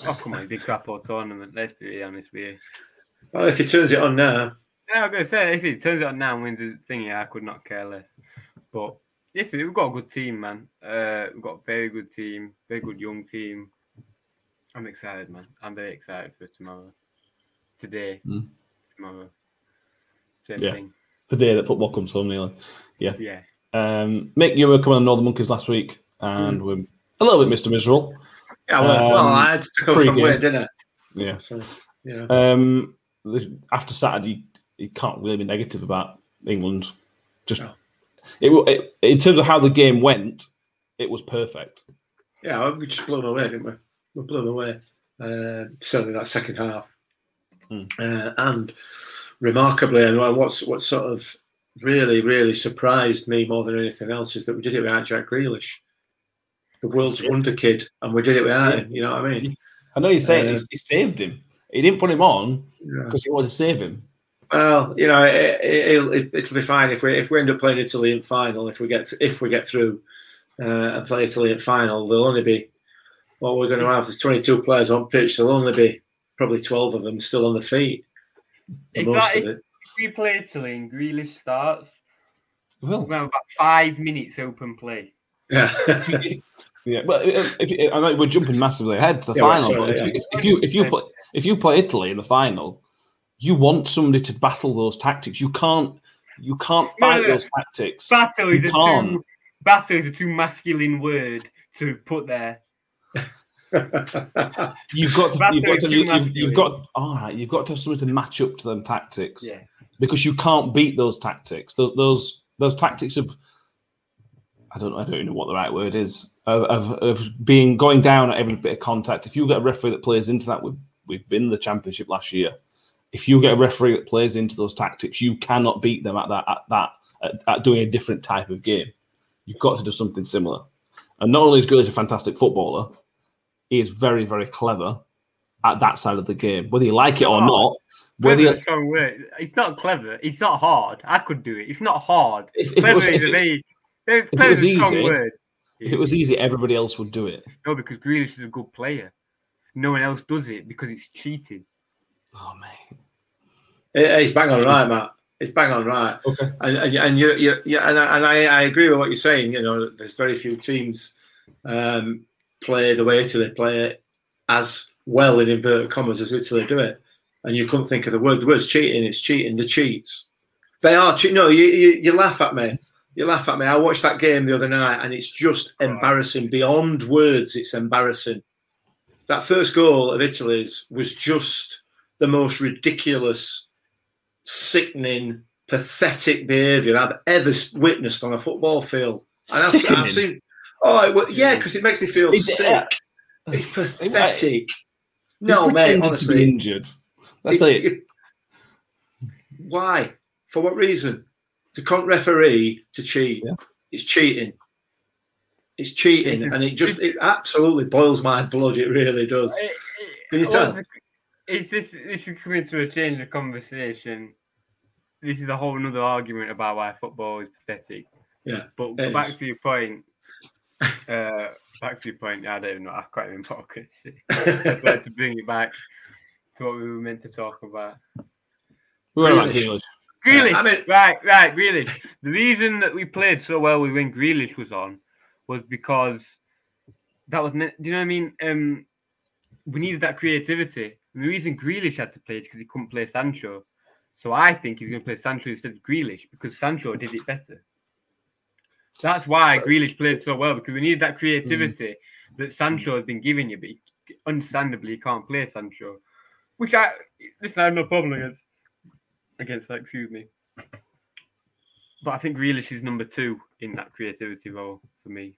Oh, come on, big crap all tournament. Let's be honest with you.
Well, if he turns it on now,
Yeah, I'm gonna say if he turns it on now and wins the thing, yeah, I could not care less. But yes, we've got a good team, man. Uh, we've got a very good team, very good young team. I'm excited, man. I'm very excited for tomorrow, today,
Mm.
tomorrow. Same
Yeah.
thing.
The day that football comes home, nearly.
Yeah. Yeah.
Um, Mick, you were coming on Northern Monkeys last week, and we're a little bit Mr. Miserable.
yeah, well, well
Um,
I had to go from
pre-game.
where, didn't I?
Yeah.
So, you know.
Um, after Saturday, you can't really be negative about England. Just
No.
It, it in terms of how the game went, it was perfect.
Yeah, we just blown away, didn't we? We're blown away. Uh, certainly that second half,
Hmm.
uh, and remarkably, and what's what sort of really, really surprised me more than anything else is that we did it without Jack Grealish, the world's
Yeah.
wonder kid, and we did it without
Yeah.
him. You know what I mean?
I know you're saying
Uh,
he, saved him. He didn't put him on
Yeah.
because he wanted to save him.
Well, you know, it, it, it'll, it, it'll be fine if we if we end up playing Italy in final. If we get if we get through uh, and play Italy in final, there'll only be what we're going to have. There's 22 players on pitch. There'll only be probably 12 of them still on the feet. for
If,
most
that,
of
if
it.
we play Italy and Grealish starts,
Well,
we're have about five minutes open play.
Yeah.
yeah. Well, if, if, I know we're jumping massively ahead to the
Yeah,
final,
sorry,
but
yeah.
if, if you if you play if you play Italy in the final, you want somebody to battle those tactics. You can't you can't fight
no,
those tactics.
Battle is
You
a
can't.
too battle is a too masculine word to put there.
You've got to,
Battle
you've got to, you've, you've got all right. You've got to have something to match up to them tactics.
Yeah.
because you can't beat those tactics. Those those those tactics of I don't I don't know what the right word is of, of, of being going down at every bit of contact. If you get a referee that plays into that, we've we've been in the championship last year. If you get a referee that plays into those tactics, you cannot beat them at that at that at, at doing a different type of game. You've got to do something similar. And not only is Grealish a fantastic footballer, he is very very clever at that side of the game. Whether you like it or
Oh.
not, whether you,
is a strong word. It's not clever. It's not hard. I could do it. It's not hard.
if, if it
clever
was, if it-
very, very
it was
is a strong
easy,
word.
If it was easy, everybody else would do it.
No, because Grealish is a good player. No one else does it because it's cheating.
Oh man.
It- it's bang on right, Matt. It's bang on right.
Okay.
And and, and you you yeah, and, I, and I, I agree with what you're saying. You know, there's very few teams um, play the way Italy play it as well in inverted commas as Italy do it. And you couldn't think of the word. The word's cheating. It's cheating. The cheats. They are. Che- no, you, you you laugh at me. You laugh at me. I watched that game the other night, and it's just embarrassing beyond words. It's embarrassing. That first goal of Italy's was just the most ridiculous sickening, pathetic behaviour I've ever witnessed on a football field. And I've, I've seen, oh, it, wa- yeah, because it makes me feel uh,
It's-
sick. It's pathetic. No,
He's
mate,
pretended to be
honestly.
injured. That's
It-
it.
it- Why? For what reason? To con referee to cheat.
Yeah.
It's cheating. It's cheating, and it just it absolutely boils my blood. It really does.
It-
Can you
it-
tell?
Is this this is coming to a change of conversation? This is a whole other argument about why football is pathetic.
Yeah,
But back
is.
to your point. Uh, back to your point. I don't even know. I can't even what I could say. I'd like to bring it back to what we were meant to talk about.
We were about
Grealish.
Grealish.
Grealish.
I mean-
right, right, Grealish. The reason that we played so well with when Grealish was on was because that was meant. Do you know what I mean? Um, we needed that creativity. The reason Grealish had to play is because he couldn't play Sancho. So I think he's going to play Sancho instead of Grealish because Sancho did it better. That's why
So-
Grealish played so well because we needed that hmm. creativity that Sancho has been giving you, but he, understandably he can't play Sancho. Which I listen, I have no problem against against that. Excuse me. But I think Grealish is number two in that creativity role for me.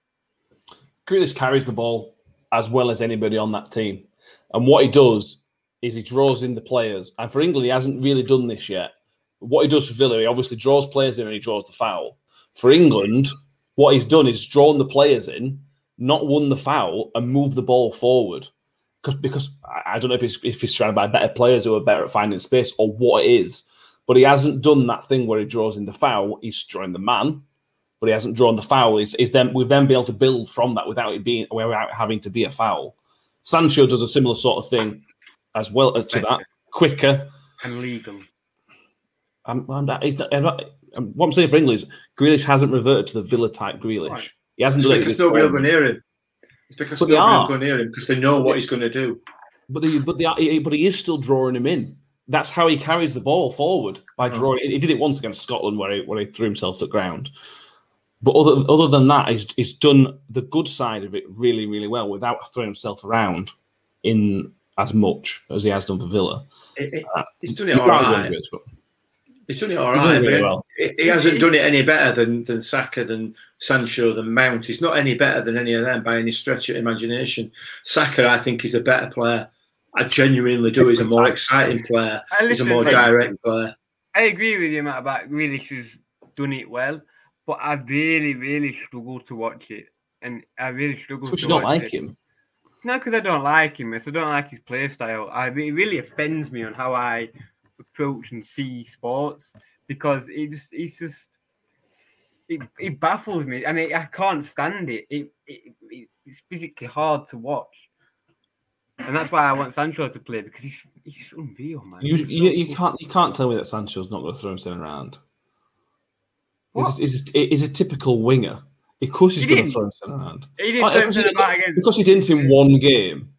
Grealish carries the ball as well as anybody on that team. And what he does is he draws in the players. And for England, he hasn't really done this yet. What he does for Villa, he obviously draws players in and he draws the foul. For England, what he's done is drawn the players in, not won the foul, and moved the ball forward. Because because I don't know if he's if he's to buy better players who are better at finding space or what it is, but he hasn't done that thing where he draws in the foul. He's drawing the man, but he hasn't drawn the foul. Is is then we've then been able to build from that without it being without having to be a foul. Sancho does a similar sort of thing as well as to that, quicker.
And legal.
I'm, I'm, not- he's not- I'm not- I'm- what I'm saying for England is Grealish hasn't reverted to the Villa type Grealish.
Right.
He hasn't
It's
done it.
because
this
nobody will go near him. It's because
But they
nobody
are.
will go near him because they know what he's going to do.
But the, but the, he- but he is still drawing him in. That's how he carries the ball forward by
Oh.
drawing. He did it once against Scotland where he where he threw himself to the ground. But other other than that, he's he's done the good side of it really really well without throwing himself around in as much as he has done for Villa.
It- it-
Uh,
he's done it
He
all
can't do
right.
it, but-
He's done it all
He's
right.
done it
but
really
he-
well.
he, he hasn't done it any better than than Saka, than Sancho, than Mount. He's not any better than any of them by any stretch of imagination. Saka, I think, is a better player. I genuinely do. He's a more exciting player. He's a more direct player.
I agree with you, Matt, about Grealish has done it well, but I really, really struggle to watch it. And I really struggle
Because
to
you don't
watch
like
it.
him.
Not because I don't like him, it's I don't like his play style. I, it really offends me on how I approach and see sports because it just it's just it, it baffles me and mean, I can't stand it. It, it. it It's physically hard to watch, and that's why I want Sancho to play because he's he's unreal, man.
You, you, you can't you can't tell me that Sancho's not going to throw himself around.
What?
He's, he's, he's a typical winger. Of course, he's
He
going to
didn't.
throw himself around.
He didn't play
because, he,
centre back against.
because he didn't in one game.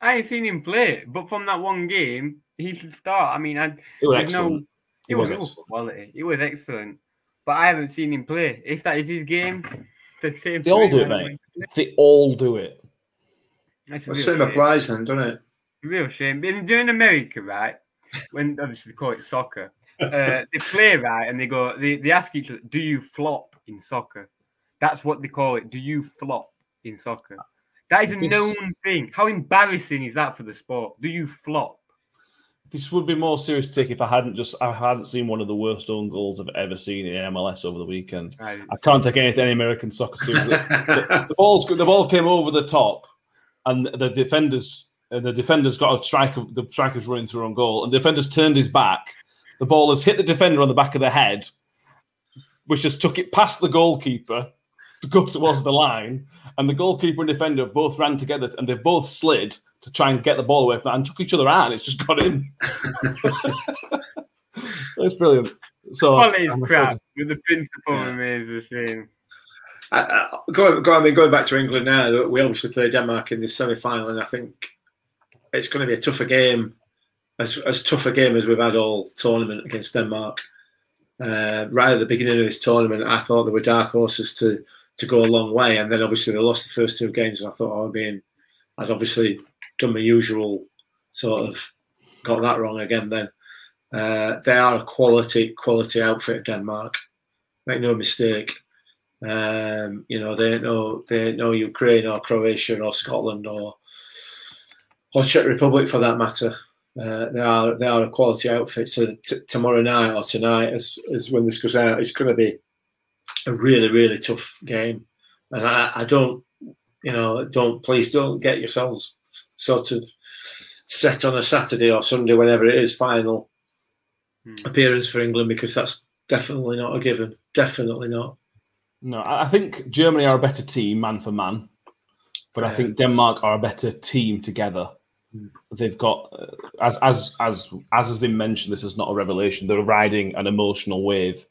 I ain't seen him play, but from that one game, he should start. I mean, I,
It was excellent.
no,
He
it
was
was,
excellent.
quality. It was excellent, but I haven't seen him play. If that is his game, the same.
They all do it, mate. They all do it.
That's a
The
real
same
shame.
applies then, doesn't it?
Real shame. In during America, right? When obviously they call it soccer, uh, they play right, and they go. They, they ask each other, "Do you flop in soccer?" That's what they call it. Do you flop in soccer? That is a
This-
known thing. How embarrassing is that for the sport? Do you flop?
This would be more serious to take if I hadn't just I hadn't seen one of the worst own goals I've ever seen in MLS over the weekend.
Right.
I can't take anything any American soccer seriously. the, the balls the ball came over the top, and the defenders uh, the defenders got a striker. The striker's running through on goal, and the defenders turned his back. The ball has hit the defender on the back of the head, which has took it past the goalkeeper to go towards the line, and the goalkeeper and defender have both ran together, and they've both slid to try and get the ball away from that, and took each other out, and it's just got in. it's brilliant. So
Quality is crap, with the principle
Yeah.
remains the same.
I, I, go, go, I mean, going back to England now, we obviously play Denmark in this semi-final, and I think it's going to be a tougher game, as as tough a game as we've had all tournament against Denmark. Uh, right at the beginning of this tournament, I thought there were dark horses to to go a long way, and then obviously they lost the first two games, and I thought, oh, I'm being, I'd obviously done my usual sort of got that wrong again. Then uh, they are a quality quality outfit, Denmark. Make no mistake. Um, you know, they no they no Ukraine or Croatia or Scotland or or Czech Republic for that matter. Uh, they are they are a quality outfit. So t- tomorrow night or tonight, as as when this goes out, it's going to be a really really tough game. And I, I don't, you know, don't please don't get yourselves sort of set on a Saturday or Sunday, whenever it is, final
Hmm.
appearance for England because that's definitely not a given. Definitely not.
No, I I think Germany are a better team, man for man, but I think Denmark are a better team together.
Mm.
They've got, uh, as as as as has been mentioned, this is not a revelation. They're riding an emotional wave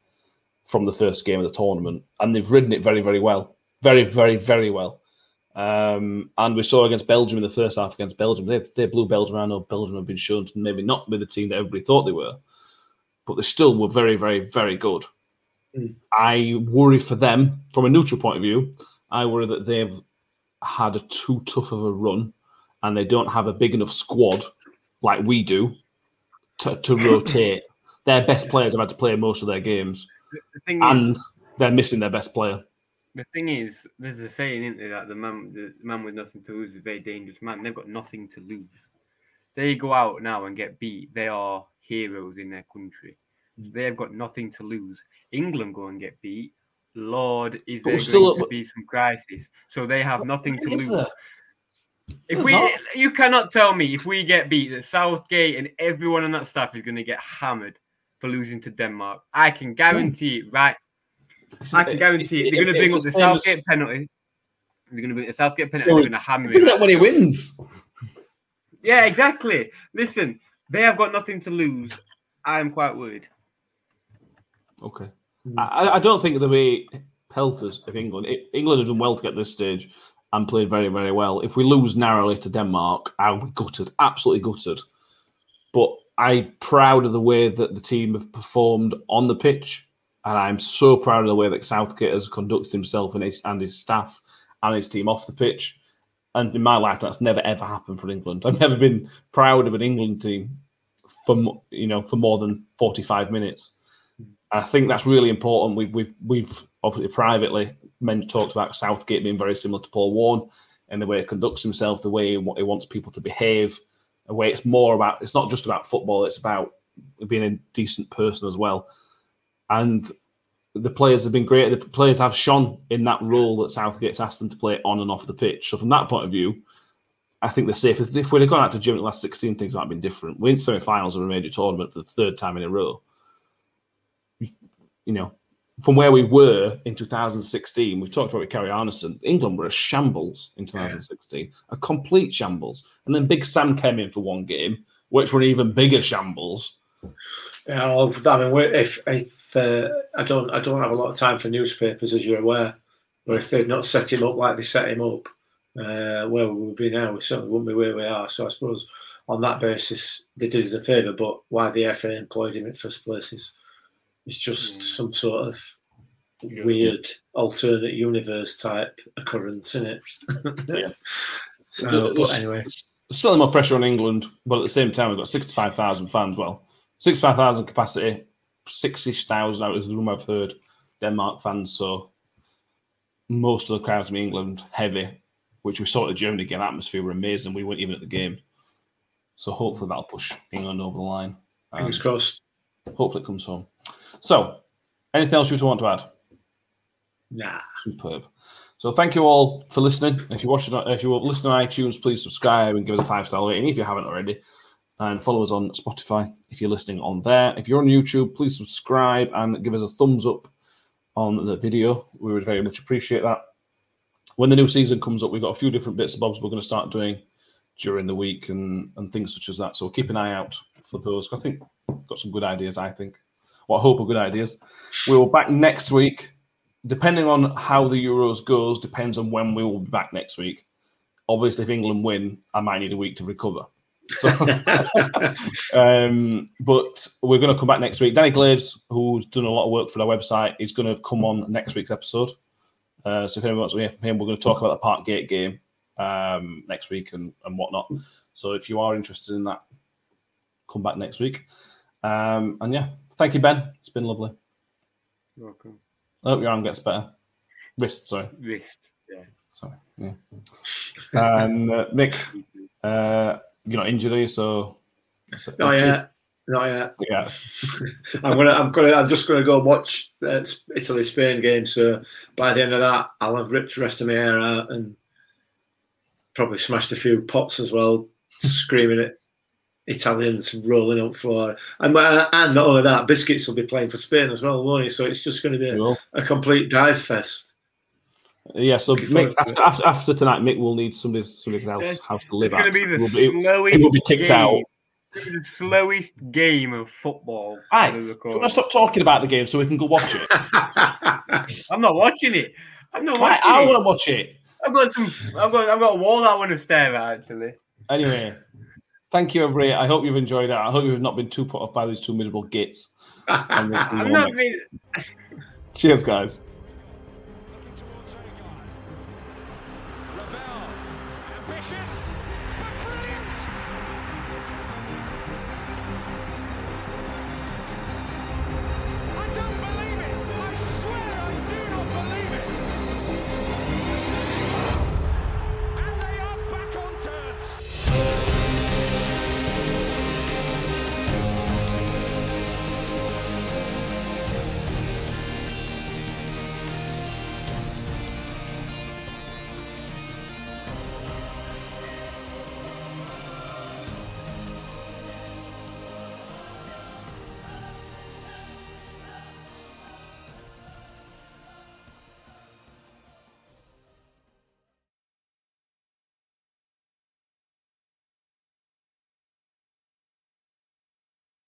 from the first game of the tournament, and they've ridden it very, very well, very, very, very well. Um, and we saw against Belgium in the first half against Belgium, they they blew Belgium. I know Belgium have been shown to maybe not be the team that everybody thought they were, but they still were very, very, very good. I worry for them from a neutral point of view. I worry that they've had a too tough of a run, and they don't have a big enough squad like we do to, to rotate. Their best players have had to play most of their games,
The
and
is,
they're missing their best player.
the thing is, there's a saying, isn't there, that the man, the man with nothing to lose is a very dangerous man. They've got nothing to lose. They go out now and get beat. They are heroes in their country. They've got nothing to lose. England go and get beat. Lord, is
But
there
still
going to be some crisis? So they have nothing to lose.
there?
If we,
not.
you cannot tell me if we get beat that Southgate and everyone on that staff is going to get hammered for losing to Denmark. I can guarantee it. Right, I can guarantee it. They're going to bring up the Southgate penalty. They're going to bring the Southgate penalty. They're going to hammer
Do
it.
that when he wins.
Yeah, exactly. Listen, they have got nothing to lose. I am quite worried.
Okay. I, I don't think the way pelters of England. I- England has done well to get this stage and played very, very well. If we lose narrowly to Denmark, I'll be gutted, absolutely gutted. But I'm proud of the way that the team have performed on the pitch, and I'm so proud of the way that Southgate has conducted himself and his and his staff and his team off the pitch. And in my life, that's never ever happened for England. I've never been proud of an England team for you know for more than 45 minutes. I think that's really important. We've we've we've obviously privately men talked about Southgate being very similar to Paul Warne in the way he conducts himself, the way he, he wants people to behave, the way it's more about. It's not just about football; it's about being a decent person as well. And the players have been great. The players have shone in that role that Southgate's asked them to play on and off the pitch. So from that point of view, I think they're safe. If, we'd have gone out to Germany last 16, things might have been different. We're in semi-finals of a major tournament for the third time in a row you know, from where we were in 2016, we've talked about with Kerry Arneson, England were a shambles in 2016, a complete shambles. And then Big Sam came in for one game, which were even bigger shambles.
Yeah, I mean, if if uh, I don't I don't have a lot of time for newspapers, as you're aware, but if they'd not set him up like they set him up, uh, where we would be now? We certainly wouldn't be where we are. So I suppose on that basis, they did us a favour. But why the FA employed him in the first place is is just
Mm.
some sort of weird alternate universe type occurrence, isn't it?
Yeah.
so, but anyway,
Still more pressure on England, but at the same time, we've got 65,000 fans. Well, 65,000 capacity, 60,000 out of the room I've heard, Denmark fans. So most of the crowds in England heavy, which we saw at the Germany game. Atmosphere were amazing. We weren't even at the game. So hopefully that'll push England over the line. Um,
fingers crossed.
hopefully it comes home. So, anything else you want to add?
Nah.
Superb. So thank you all for listening. If you watch it, if you listen on iTunes, please subscribe and give us a five star rating if you haven't already, and follow us on Spotify if you're listening on there. If you're on YouTube, please subscribe and give us a thumbs up on the video. We would very much appreciate that. When the new season comes up, we've got a few different bits and bobs we're going to start doing during the week and and things such as that. So keep an eye out for those. I think we've got some good ideas. I think. Well, I hope are good ideas. We will back next week depending on how the Euros goes, depends on when we will be back next week. Obviously, if England win, I might need a week to recover. So, um, but we're going to come back next week. Danny Glaves, who's done a lot of work for our website, is going to come on next week's episode. Uh, so if anyone wants to hear from him, we're going to talk about the Park Gate game um, next week and, and whatnot. So if you are interested in that, come back next week. Um, and yeah, thank you, Ben. It's been lovely.
You're welcome.
I hope your arm gets better. Wrist, sorry.
Wrist. Yeah.
Sorry. Yeah. And uh, Nick, uh, you're not injured, are you? So, so
Not yet. Not yet.
Yeah.
I'm gonna. I'm gonna. I'm just gonna go watch uh, Italy Spain game. So by the end of that, I'll have ripped the rest of my hair out and probably smashed a few pots as well, screaming at Italians rolling up for. And uh, and not only that, Busquets will be playing for Spain as well, won't he? So it's just going to be a,
Cool.
a complete dive fest.
Yeah, so Mick, after, after, after tonight, Mick will need somebody's somebody's else
Yeah,
house to live
It's going
at.
to be the
He will be-
slowest.
he will be kicked
game.
out.
It's gonna be The slowest game of football.
Right,
ever
so
recorded.
let's stop talking about the game so we can go watch it.
I'm not watching it. I'm not
right,
watching
I
it.
want to watch it.
I've got some. I've got. I've got a wall I want to stare at. Actually,
Anyway, thank you, everybody. I hope you've enjoyed it. I hope you've not been too put off by these two miserable gits. And we'll see you
I'm not being.
Cheers, guys.